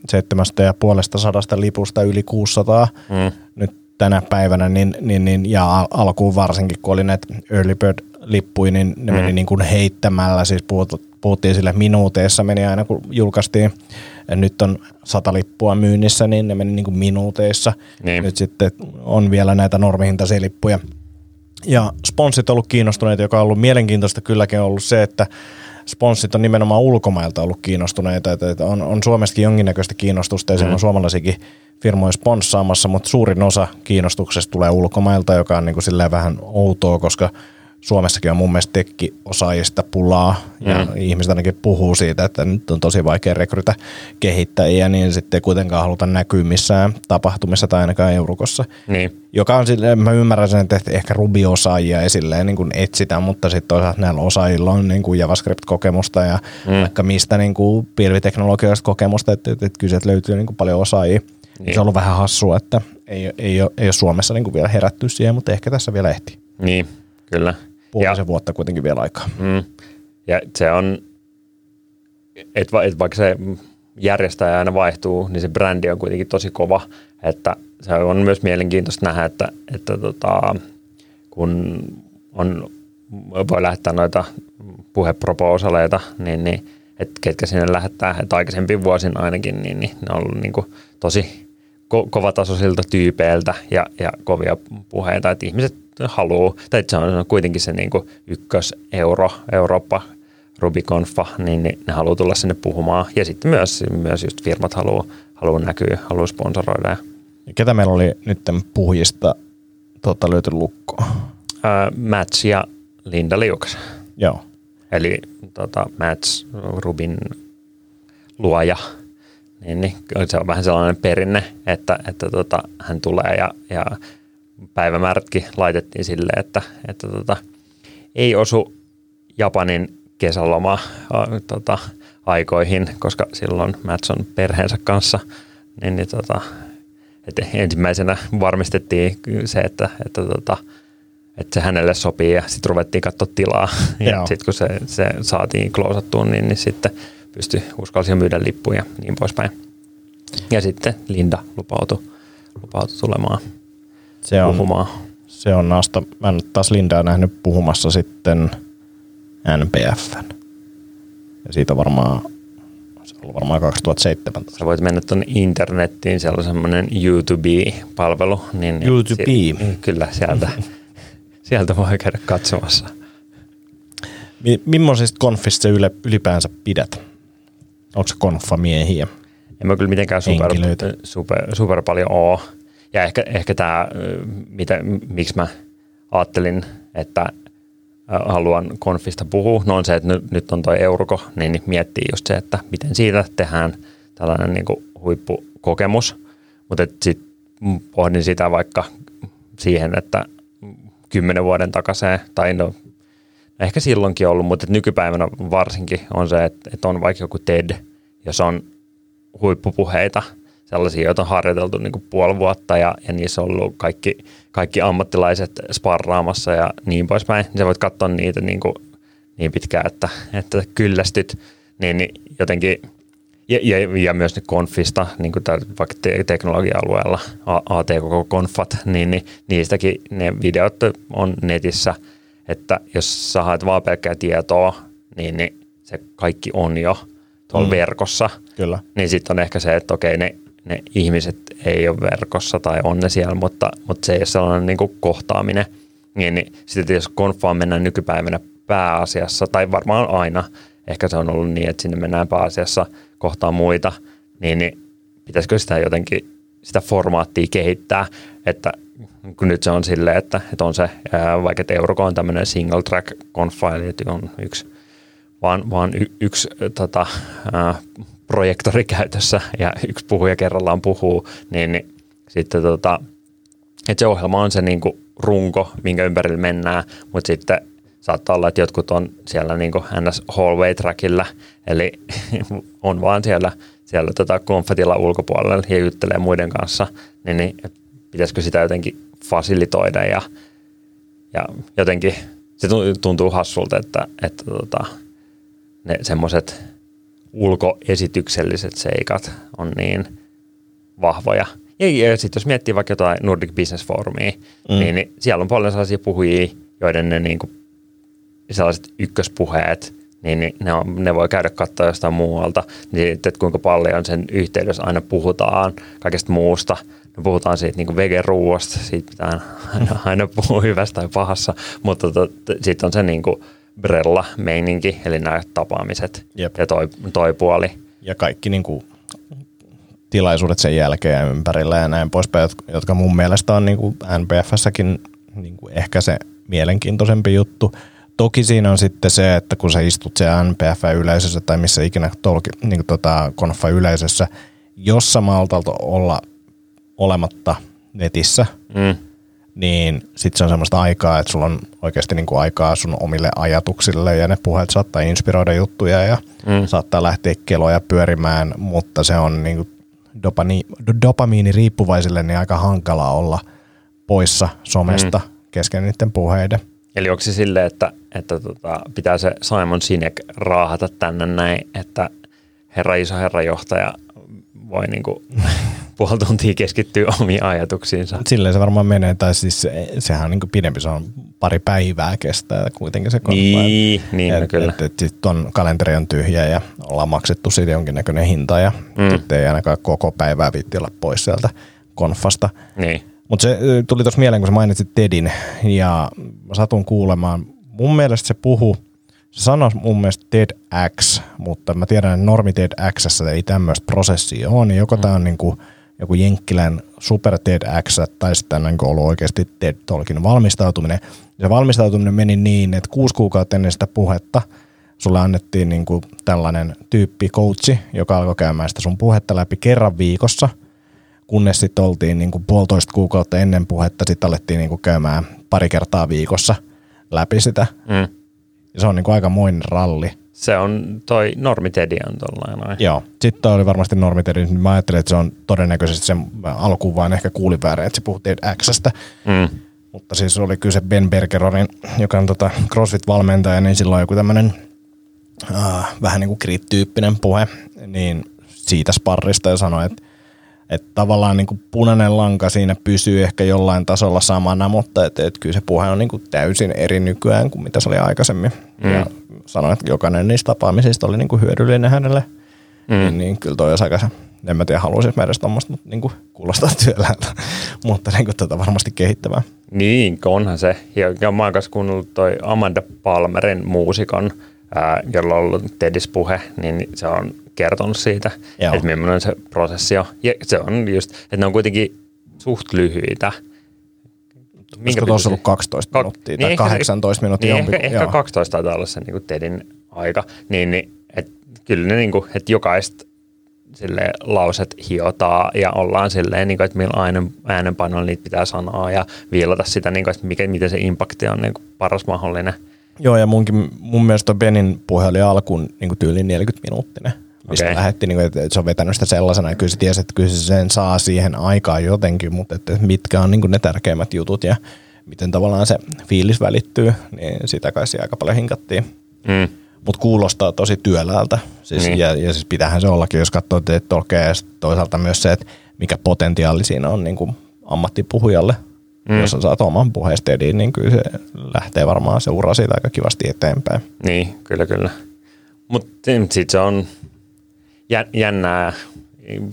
seitsemästä ja puolesta sadasta lipusta yli 600 Mm. nyt tänä päivänä, niin, niin, niin ja al- alkuun varsinkin, kun oli näitä early bird lippuja, niin ne Mm. meni niin kuin heittämällä, siis puhut, puhuttiin sille minuuteissa, meni aina kun julkaistiin, nyt on sata lippua myynnissä, niin ne meni niin kuin minuuteissa. Niin. Nyt sitten on vielä näitä normihintaisia lippuja. Ja sponssit on ollut kiinnostuneita, joka on ollut mielenkiintoista kylläkin on ollut se, että sponssit on nimenomaan ulkomailta ollut kiinnostuneita, että että on, on Suomestakin jonkinnäköistä kiinnostusta ja siellä on suomalaisikin firmoja sponssaamassa, mutta suurin osa kiinnostuksesta tulee ulkomailta, joka on niin kuin vähän outoa, koska Suomessakin on mun mielestä tekkiosaajista pulaa ja Mm. ihmiset ainakin puhuu siitä, että nyt on tosi vaikea rekrytä kehittäjiä, niin sitten ei kuitenkaan haluta näkyä missään tapahtumissa tai ainakaan Eurokossa Niin. joka on silleen, mä ymmärrän sen, että ehkä Ruby-osaajia ei silleen niin kuin etsitään, mutta sitten toisaalta näillä osaajilla on niin kuin JavaScript-kokemusta ja mm. vaikka mistä niin kuin pilviteknologioista kokemusta, että, että, että kyllä löytyy niin kuin paljon osaajia. Niin. Se on ollut vähän hassua, että ei, ei, ole, ei ole Suomessa niin kuin vielä herätty siihen, mutta ehkä tässä vielä ehti. Niin, kyllä. Puolisen vuotta kuitenkin vielä aikaa. Mm. Ja se on, että va, et vaikka se järjestäjä aina vaihtuu, niin se brändi on kuitenkin tosi kova. Että se on myös mielenkiintoista nähdä, että, että tota, kun on, voi lähettää noita puheproposaleita, niin, niin että ketkä sinne lähettää, että aikaisempiin vuosin ainakin, niin, niin ne on ollut niin kuin tosi ko- kovatasoisilta tyypeiltä ja, ja kovia puheita, että ihmiset haluaa, tai se on kuitenkin se niin ykkös euro, Eurooppa, Rubiconfa, niin ne, ne haluaa tulla sinne puhumaan. Ja sitten myös, myös just firmat haluaa, haluaa näkyä, haluaa sponsoroida. Ja, ketä meillä oli nyt puhujista tota, löyty lukkoon? Mats ja Linda Liukas. Joo. Eli tota, Mats Rubin luoja, niin, niin se on vähän sellainen perinne, että, että tota, hän tulee ja, ja päivämäärätkin laitettiin sille, että, että tota, ei osu Japanin kesäloma ä, tota, aikoihin, koska silloin Mats on perheensä kanssa, niin, niin tota, että ensimmäisenä varmistettiin se, että, että tota, että se hänelle sopii ja sitten ruvettiin katsoa tilaa. Ja sitten kun se, se saatiin kloosattuun, niin, niin sitten pystyi uskalsi myydä lippuja ja niin poispäin. Ja sitten Linda lupautui, lupautui tulemaan Se on, puhumaan. se on Asta. Mä en taas Lindaa nähnyt puhumassa sitten NPFn. Ja siitä varmaan, se on ollut varmaan 2017. Sä voit mennä tuonne internettiin, siellä on semmoinen YouTube-palvelu. Niin YouTube. Si- kyllä, sieltä, sieltä voi käydä katsomassa. Mi- millaisista konfista ylipäänsä pidät? Onko se konfamiehiä? En mä kyllä mitenkään super, super, super paljon oo. Ja ehkä, ehkä tämä, mitä, miksi mä ajattelin, että ä, haluan konfista puhua, no on se, että nyt, nyt on toi Euroko, niin miettii just se, että miten siitä tehdään tällainen niin kuin huippukokemus. Mutta sitten pohdin sitä vaikka siihen, että kymmenen vuoden takaisin, tai no ehkä silloinkin ollut, mutta nykypäivänä varsinkin on se, että, että on vaikka joku TED, jos on huippupuheita, sellaisia, joita on harjoiteltu niin puoli vuotta ja, ja niissä on ollut kaikki, kaikki ammattilaiset sparraamassa ja niin poispäin, niin sä voit katsoa niitä niin, kuin, niin pitkään, että, että kyllästyt, niin, niin jotenkin ja, ja, ja myös ne konfista, niin kuin tää, vaikka te, teknologia-alueella, ATK-konfat, niin, niin niistäkin ne videot on netissä, että jos sä haet vaan pelkkää tietoa, niin, niin se kaikki on jo tuolla mm. verkossa. Kyllä. Niin sitten on ehkä se, että okei, ne, ne ihmiset ei ole verkossa tai on ne siellä, mutta, mutta se ei ole sellainen niin kuin kohtaaminen. Niin, niin sitten jos konfaan mennään nykypäivänä pääasiassa, tai varmaan aina, ehkä se on ollut niin, että sinne mennään pääasiassa kohtaan muita, niin, niin pitäisikö sitä jotenkin sitä formaattia kehittää, että kun nyt se on silleen, että, että on se, ää, vaikka että Euroko on tämmöinen single track konfa, eli että on yksi, vaan, vaan y, yksi tota, ää, projektori käytössä ja yksi puhuja kerrallaan puhuu, niin, niin sitten tota, että se ohjelma on se niin kuin runko, minkä ympärillä mennään, mutta sitten saattaa olla, että jotkut on siellä niin kuin NS. hallway trackillä, eli on vaan siellä, siellä tota konfetilla ulkopuolella ja juttelee muiden kanssa, niin, niin pitäisikö sitä jotenkin fasilitoida ja, ja jotenkin se tuntuu hassulta, että, että tota, ne semmoiset ulkoesitykselliset seikat on niin vahvoja. Ja, ja sitten jos miettii vaikka jotain Nordic Business Forumia, mm. niin, niin siellä on paljon sellaisia puhujia, joiden ne niin kuin, sellaiset ykköspuheet, niin, niin ne, on, ne voi käydä katsoa jostain muualta. Niin, että kuinka paljon sen yhteydessä aina puhutaan kaikesta muusta. Me puhutaan siitä niin vegeruuasta, siitä pitää aina, aina puhua hyvästä tai pahassa, mutta to, sitten on se niin kuin Brella-meininki, eli nämä tapaamiset Jep. ja toi, toi puoli. Ja kaikki niin kuin, tilaisuudet sen jälkeen ja ympärillä ja näin poispäin, jotka- jotka mun mielestä on niin kuin NPFssäkin niin kuin ehkä se mielenkiintoisempi juttu. Toki siinä on sitten se, että kun sä istut se NPF-yleisössä tai missä ikinä tolki, niin kuin tota konfa-yleisössä, jos sä maltalta olla olematta netissä, Mm. Niin sitten se on semmoista aikaa, että sulla on oikeasti niinku aikaa sun omille ajatuksille ja ne puheet saattaa inspiroida juttuja ja mm. saattaa lähteä keloja pyörimään, mutta se on niinku dopani, dopamiini riippuvaisille niin aika hankalaa olla poissa somesta mm. kesken niiden puheiden. Eli onko se silleen, että, että tota, pitää se Simon Sinek raahata tänne näin, että herra iso herra johtaja voi niinku puoli tuntia keskittyä omiin ajatuksiinsa. Silleen se varmaan menee, tai siis se, sehän on niinku pidempi, se on pari päivää kestää kuitenkin se konfa. Niin, niin no et, kyllä. Et, et sit on, kalenteri on tyhjä ja ollaan maksettu siitä jonkinnäköinen hinta ja mm. sitten ei ainakaan koko päivää viitti olla pois sieltä konfasta. Niin. Mutta se tuli tuossa mieleen, kun sä mainitsit Tedin ja satun kuulemaan. Mun mielestä se puhu, se sanoi mun mielestä TEDx, mutta mä tiedän, että normi TEDx ei tämmöistä prosessia ole, niin joko mm. tämä on niinku joku Jenkkilän super TEDx tai sitten on niinku ollut oikeasti TED Talkin valmistautuminen. Se valmistautuminen meni niin, että kuusi kuukautta ennen sitä puhetta sulle annettiin niinku tällainen tyyppi coachi, joka alkoi käymään sitä sun puhetta läpi kerran viikossa – kunnes sitten oltiin niin kuin puolitoista kuukautta ennen puhetta, sitten alettiin niin kuin käymään pari kertaa viikossa läpi sitä. Mm. Ja se on niin kuin aikamoinen ralli. Se on, toi normi Teddy on tollainen. Joo. Sitten toi oli varmasti normiteri. Mä ajattelin, että se on todennäköisesti sen alkuun vaan ehkä kuulin väärin, että se puhuttiin Xstä. Mm. Mutta siis oli kyllä se Ben Bergeronin, joka on tota CrossFit-valmentaja, niin silloin joku tämmöinen äh, vähän niin kuin Grit-tyyppinen puhe, niin siitä sparrista ja sanoi, että että tavallaan niin kuin punainen lanka siinä pysyy ehkä jollain tasolla samana, mutta et, et kyllä se puhe on niin kuin täysin eri nykyään kuin mitä se oli aikaisemmin. Mm. Ja sanoin, että jokainen niistä tapaamisista oli niin kuin hyödyllinen hänelle. Mm. Niin, niin kyllä toi olisi aika se, en mä tiedä haluaisin mä edes tommoista, mutta niin kuin kuulostaa työläältä. mutta niin kuin, tota, varmasti kehittävää. Niin, onhan se. Ja, ja mä oon kanssa kuunnellut toi Amanda Palmerin muusikon, ää, jolla on ollut TEDis-puhe, niin se on kertonut siitä, Joo. että millainen se prosessi on. Ja se on just, että ne on kuitenkin suht lyhyitä. Olisiko tuossa ollut 12 Kak- minuuttia tai ehkä se- 18 minuuttia? Niin, jompi- ehkä, ehkä joo. 12 taitaa olla se niin TEDin aika. Niin, niin et, kyllä ne niin kuin, että jokaista sille lauset hiotaan ja ollaan silleen, niin kuin, että millä äänen, äänenpainoilla niitä pitää sanoa ja viilata sitä, niin kuin, että mikä, miten se impakti on niin kuin paras mahdollinen. Joo, ja munkin, mun mielestä Benin puhe oli alkuun niin kuin tyyliin 40 minuuttinen. Mistä Okei. lähetti, niin kuin, että se on vetänyt sitä sellaisena, kyllä se tiesi, että kyllä se sen saa siihen aikaan jotenkin, mutta että mitkä on niin kuin ne tärkeimmät jutut ja miten tavallaan se fiilis välittyy, niin sitä kai aika paljon hinkattiin. Mm. Mutta kuulostaa tosi työläältä. Siis, Niin. niin. ja, ja siis pitäähän se ollakin, jos katsoo tolkea ja toisaalta myös se, että mikä potentiaali siinä on niin kuin ammattipuhujalle. Mm. Mm. Jos saat oman puheestediin, niin kyllä se lähtee varmaan se ura siitä aika kivasti eteenpäin. Niin, kyllä, kyllä. Mutta sitten se on jännää,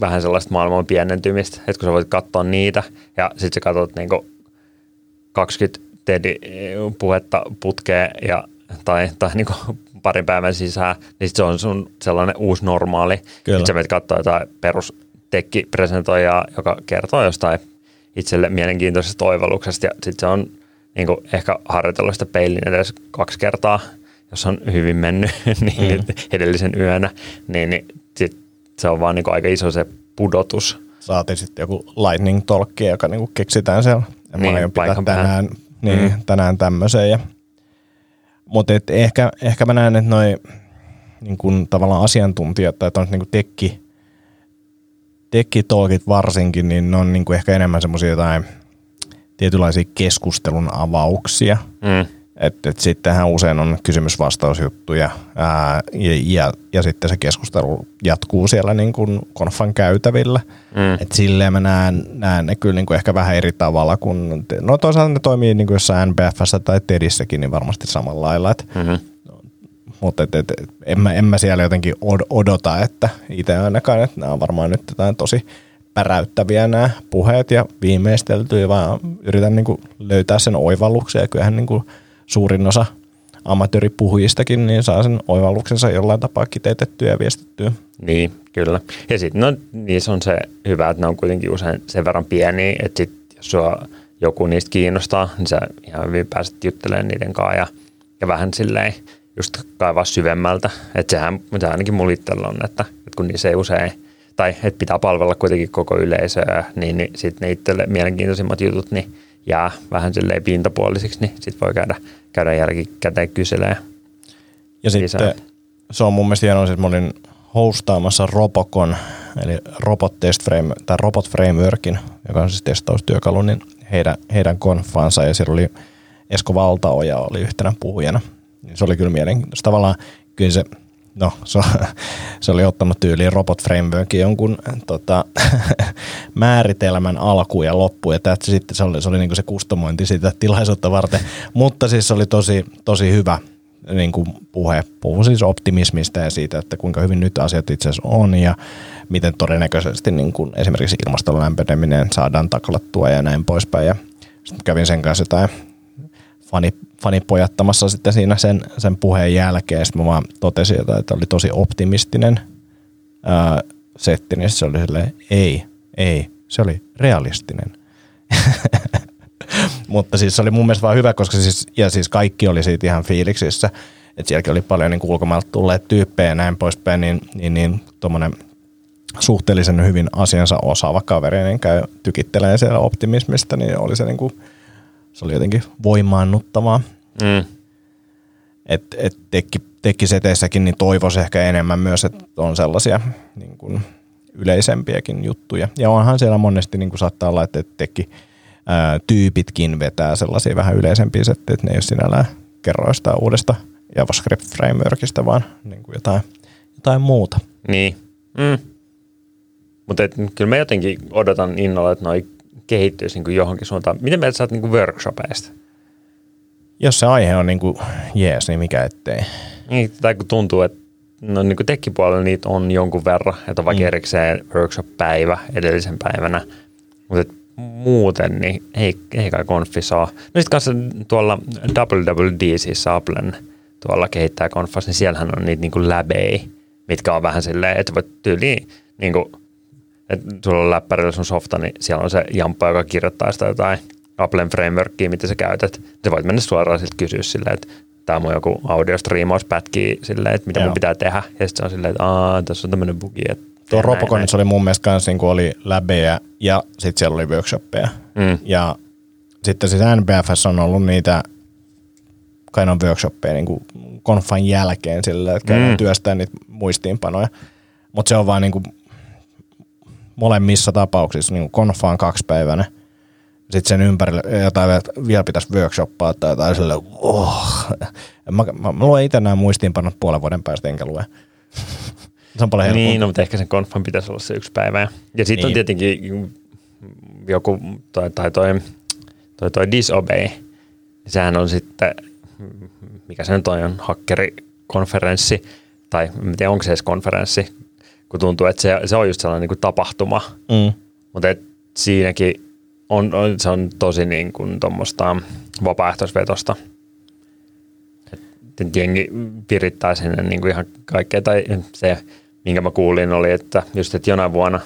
vähän sellaista maailman pienentymistä, että kun sä voit katsoa niitä ja sitten sä katsot niinku 20 TED-puhetta putkeen ja, tai, tai niinku parin päivän sisään, niin sit se on sun sellainen uusi normaali. Sitten sä menet katsoa jotain perus tekkipresentoijaa, joka kertoo jostain itselle mielenkiintoisesta oivalluksesta ja sitten se on niin kuin ehkä harjoitellut sitä peilin edes kaksi kertaa, jos on hyvin mennyt niin mm. edellisen yönä, niin, niin sit se on vaan niin aika iso se pudotus. Saatiin sitten joku lightning talkki, joka niinku keksitään siellä. Ja Niin, mä pitää tänään, niin, Mm. tänään tämmöisen. Ja, mutta et ehkä, ehkä mä näen, että noi niin kun tavallaan asiantuntijat tai on niin tekki, tekkitolkit varsinkin, niin ne on niin ehkä enemmän semmoisia jotain tietynlaisia keskustelun avauksia. Mm. Että et sittenhän usein on kysymys-vastausjuttuja ää, ja, ja, ja sitten se keskustelu jatkuu siellä niin kuin konfan käytävillä. Mm. Et silleen mä näen, näen ne kyllä niin kuin ehkä vähän eri tavalla kuin, no toisaalta ne toimii niin kuin jossain NBFssä tai TEDissäkin niin varmasti samalla lailla. Et, Mm-hmm. mutta et, et, et, en, mä, en mä siellä jotenkin od- odota, että itse ainakaan, että nämä on varmaan nyt jotain tosi päräyttäviä nämä puheet ja viimeisteltyjä, vaan yritän niin kuin löytää sen oivalluksen ja kyllähän niin kuin suurin osa amatööripuhujistakin niin saa sen oivalluksensa jollain tapaa kiteytettyä ja viestittyä. Niin, kyllä. Ja sitten no, niissä on se hyvä, että ne on kuitenkin usein sen verran pieniä, että sit, jos sua joku niistä kiinnostaa, niin sä ihan hyvin pääset juttelemaan niiden kanssa ja, ja vähän silleen just kaivaa syvemmältä. Että sehän, mitä ainakin mulla itsellä on, että, että kun niissä ei usein, tai että pitää palvella kuitenkin koko yleisöä, niin, niin sitten ne itselle mielenkiintoisimmat jutut niin jää vähän silleen pintapuolisiksi, niin sitten voi käydä, käydä jälkikäteen kyselemään. Ja Lisää. sitten se on mun mielestä hienoa, että mä olin hostaamassa Robocon, eli Robot Test Frame, tai Robot Frameworkin, joka on siis testaustyökalu, niin heidän, heidän konfaansa, ja siellä oli Esko Valtaoja oli yhtenä puhujana. Niin se oli kyllä mielenkiintoista. Tavallaan kyllä se, no se, se oli ottanut tyyliin Robot Frameworkin jonkun tota, määritelmän alku ja loppu, ja tästä sitten se oli, se oli niin kuin se kustomointi sitä tilaisuutta varten. Mutta siis se oli tosi, tosi hyvä niin kuin puhe. Puhuu siis optimismista ja siitä, että kuinka hyvin nyt asiat itse asiassa on ja miten todennäköisesti niin kuin esimerkiksi ilmaston lämpeneminen saadaan taklattua ja näin poispäin. Ja sitten kävin sen kanssa jotain fani, fanipojattamassa sitten siinä sen, sen puheen jälkeen. Sitten mä vaan totesin jotain, että oli tosi optimistinen ää, setti, niin se oli silleen, ei, ei, se oli realistinen. Mutta siis se oli mun mielestä vaan hyvä, koska siis, ja siis kaikki oli siitä ihan fiiliksissä. Että sielläkin oli paljon niin ulkomailta tulleet tyyppejä ja näin poispäin, niin, niin, niin tuommoinen suhteellisen hyvin asiansa osaava kaveri, niin käy tykittelee siellä optimismista, niin oli se, niin kuin, se oli jotenkin voimaannuttavaa. Mm. Et, et tekki, tekkiseteissäkin niin toivoisi ehkä enemmän myös, että on sellaisia niin kuin yleisempiäkin juttuja. Ja onhan siellä monesti niin kuin saattaa olla, että tekki ää, tyypitkin vetää sellaisia vähän yleisempiä settejä, että ne ei ole sinällään kerro jostain uudesta JavaScript-frameworkista, vaan niin kuin jotain, jotain muuta. Niin. Mm. Mutta kyllä mä jotenkin odotan innolla, että noi kehittyisi niin johonkin suuntaan. Miten mieltä sä oot niin workshopeista? Jos se aihe on niin kuin jees, niin mikä ettei. Niin, tai kun tuntuu, että no niin kuin tekkipuolella niitä on jonkun verran, että on vaikka Mm. erikseen workshop-päivä edellisen päivänä. Mutta muuten, niin ei, ei kai konfi saa. No sitten kanssa tuolla WWDCissä Applen tuolla kehittää konfas, niin siellähän on niitä niinku läbei, mitkä on vähän silleen, että voit tyyliin niinku, että sulla on läppärillä sun softa, niin siellä on se jamppa, joka kirjoittaa sitä jotain Applen frameworkia, mitä sä käytät. Sä voit mennä suoraan siltä kysyä silleen, että tämä on mun joku audiostriimaus pätkii silleen, että mitä Joo. mun pitää tehdä. Ja sitten se on silleen, että Aa, tässä on tämmöinen bugi, että Tuo Roboconissa oli mun mielestä kans niin oli läbejä ja sitten siellä oli workshoppeja. Mm. Ja sitten siis NBFS on ollut niitä kai on workshoppeja niin konfan jälkeen sillä, että käydään Mm. työstää niitä muistiinpanoja. Mutta se on vaan niin kuin molemmissa tapauksissa, niin kuin konfa on kaksipäiväinen. Sitten sen ympärille jotain vielä, pitäisi workshoppaa tai jotain sille, oh. Mä, mä, mä luen itse nämä muistiinpanot puolen vuoden päästä enkä lue. se on paljon helpompaa. Niin, no, mutta ehkä sen konfan pitäisi olla se yksi päivä. Ja sitten on Niin. tietenkin joku, tai, tai toi, toi, toi disobey, sehän on sitten, mikä se nyt on, on hakkerikonferenssi, tai en tiedä onko se edes konferenssi, kun tuntuu, että se, se on just sellainen niin kuin tapahtuma, Mm. mutta siinäkin on, on, se on tosi niin kuin tuommoista vapaaehtoisvetosta. Et jengi virittää sinne niin kuin ihan kaikkea. Tai se, minkä mä kuulin, oli, että just että jonain vuonna,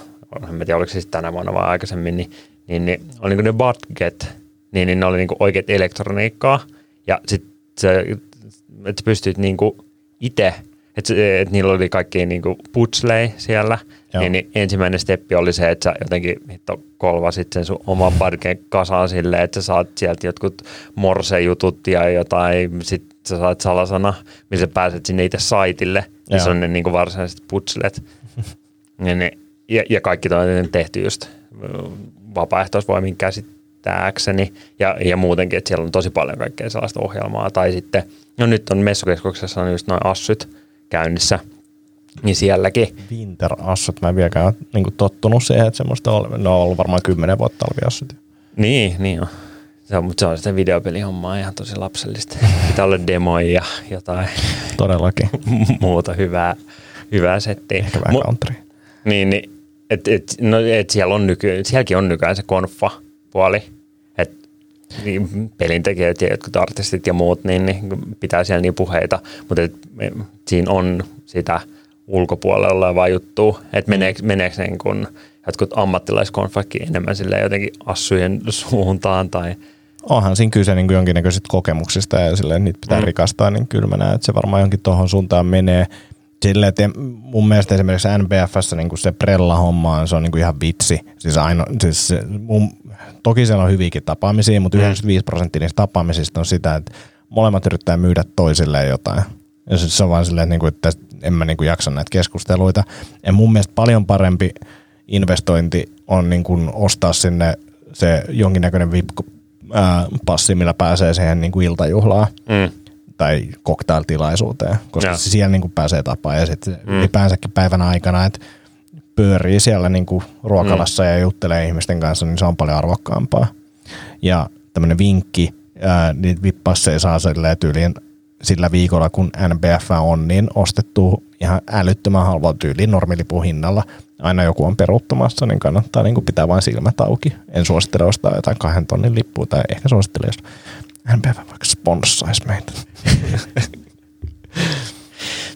en tiedä oliko se siis tänä vuonna vai aikaisemmin, niin, niin, niin oli niin kuin ne budget, niin, niin ne oli niin kuin oikeat elektroniikkaa. Ja sitten se, että pystyt niin kuin itse, että, se- että niillä oli kaikki niin kuin putsleja siellä, Joo. niin, niin ensimmäinen steppi oli se, että sä jotenkin hitto kolvasit sen sun oman parkeen kasaan silleen, että sä saat sieltä jotkut morse-jutut ja jotain, sit sä saat salasana, missä sä pääset sinne itse saitille, missä Joo. on ne niin kuin varsinaiset putslet. ja, ne, ja, ja kaikki toi on tehty just ö, vapaaehtoisvoimin käsittääkseni ja, ja muutenkin, että siellä on tosi paljon kaikkea sellaista ohjelmaa. Tai sitten, no nyt on messukeskuksessa on just noin assyt käynnissä, niin sielläkin Winter Assot, mä en vieläkään ole niin kuin tottunut siihen, että semmoista on, ne on ollut varmaan kymmenen vuotta talviassot. Niin, niin on. Se on, mutta se on sitä videopelihommaa ihan tosi lapsellista. Pitää olla demoja ja jotain Todellakin. muuta hyvää, hyvää settiä. Ehkä vähän Mu- country. Niin, niin et, et, no, et siellä on nyky, sielläkin on nykyään se konfa-puoli. Et, niin, pelintekijät ja jotkut artistit ja muut, niin, niin pitää siellä niin puheita, mutta et, siinä on sitä ulkopuolella olevaa juttua, että meneekö, meneekö niin kun jotkut ammattilaiskonfakin enemmän sille jotenkin assujen suuntaan tai Onhan siinä kyse niin kuin jonkinnäköisistä kokemuksista ja silleen, niitä pitää Mm. mm. rikastaa, niin kyllä mä näen, että se varmaan jonkin tuohon suuntaan menee. Silleen, että mun mielestä esimerkiksi NBFssä niin kuin se prella-homma on, se on niin kuin ihan vitsi. Siis aino, siis se, mun, toki siellä on hyviäkin tapaamisia, mutta Mm. 95 prosenttia niistä tapaamisista on sitä, että molemmat yrittää myydä toisilleen jotain. Ja se se on vaan silleen, että, niin kuin, että tästä en mä niin kuin jaksa näitä keskusteluita. Ja mun mielestä paljon parempi investointi on niin kuin ostaa sinne se jonkinnäköinen VIP-passi, millä pääsee siihen niin kuin iltajuhlaan mm, tai cocktailtilaisuuteen, koska se siellä niin kuin pääsee tapaan ja sitten mm. ylipäänsäkin päivän aikana, että pyörii siellä niin kuin ruokalassa mm. ja juttelee ihmisten kanssa, niin se on paljon arvokkaampaa. Ja tämmöinen vinkki, ää, niitä vippasseja saa silleen tyyliin sillä viikolla, kun NBF on, niin ostettu ihan älyttömän halvalla tyyliin normilipun hinnalla. Aina joku on peruuttamassa, niin kannattaa niin kuin pitää vain silmät auki. En suosittele ostaa jotain kahden tonnin lippua, tai ehkä suosittele, jos NBF vaikka sponssaisi meitä.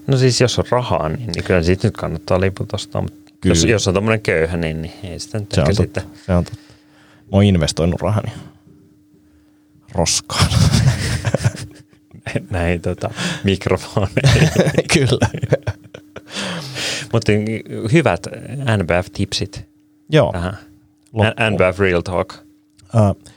No siis jos on rahaa, niin, niin kyllä siitä nyt kannattaa liput ostaa, mutta Kyllä. jos, jos on tämmöinen köyhä, niin, niin ei sitä nyt Se on, sitten. se on totta. Mä oon investoinut rahani roskaan. näin tota, mikrofoneihin. Kyllä. Mutta hyvät NBF-tipsit Joo. tähän. Loppuun. NBF Real Talk. Uh,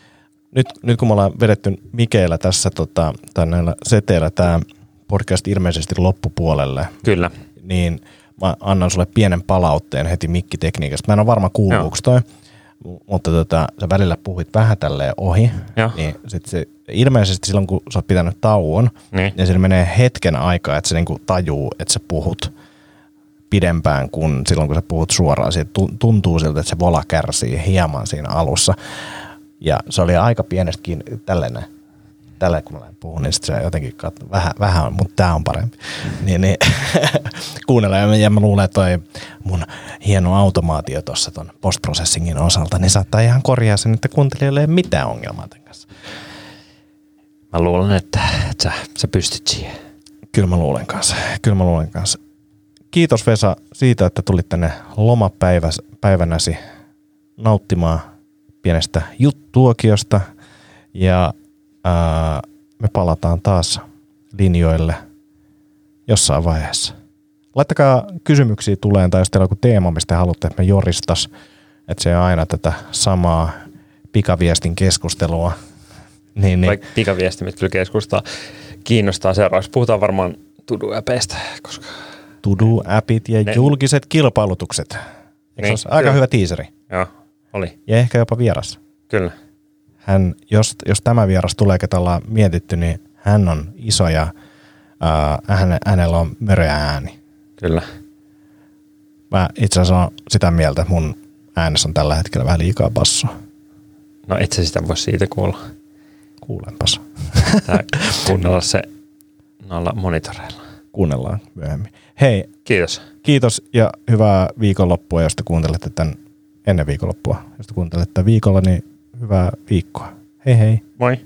nyt, nyt kun me ollaan vedetty Mikeillä tässä tota, tai näillä seteillä tämä podcast ilmeisesti loppupuolelle, Kyllä. niin mä annan sulle pienen palautteen heti mikkitekniikasta. Mä en ole varma kuuluuko toi, mutta tota, sä välillä puhuit vähän tälleen ohi. Joo. Niin sit se, ilmeisesti silloin, kun sä oot pitänyt tauon, Niin. niin sillä menee hetken aikaa, että se niinku tajuu, että sä puhut pidempään kuin silloin, kun sä puhut suoraan. Siitä tu- tuntuu siltä, että se vola kärsii hieman siinä alussa. Ja se oli aika pienestäkin tällainen. tällä kun mä puhun, niin sit se jotenkin kat- vähän, vähän on, mutta tämä on parempi. Niin, niin kuunnella ja, mä- luulen, että toi mun hieno automaatio tuossa ton postprocessingin osalta, niin saattaa ihan korjaa sen, että kuuntelijoille ei ole mitään ongelmaa tämän kanssa. Mä luulen, että, että sä, sä pystyt siihen. Kyllä mä luulen kanssa. Kyllä mä luulen kanssa. Kiitos Vesa siitä, että tulit tänne lomapäivänäsi nauttimaan pienestä juttuokiosta. Ja ää, me palataan taas linjoille jossain vaiheessa. Laittakaa kysymyksiä tuleen tai jos teillä on joku teema, mistä haluatte, että me joristas. Että se on aina tätä samaa pikaviestin keskustelua. Niin, niin. Vaikka pikaviestimit kyllä keskustaa kiinnostaa seuraavaksi. Puhutaan varmaan tuduäpeistä, koska To-do-appit ja Ne- julkiset kilpailutukset. Eikö Niin, se aika kyllä. hyvä tiiseri? joo, oli, Ja ehkä jopa vieras. kyllä. Hän, jos, jos tämä vieras tulee, ketä ollaan mietitty, niin hän on iso ja ää, häne, hänellä on möröä ääni. Kyllä. Mä itse asiassa olen sitä mieltä, että mun äänessä on tällä hetkellä vähän liikaa bassoa. No et sä sitä voi siitä kuulla. Kuulenpas. Tää kuunnella se noilla monitoreilla. Kuunnellaan myöhemmin. Hei, Kiitos. kiitos ja hyvää viikonloppua, jos te kuuntelette tämän ennen viikonloppua. Jos te kuuntelette viikolla, niin hyvää viikkoa. Hei hei. Moi.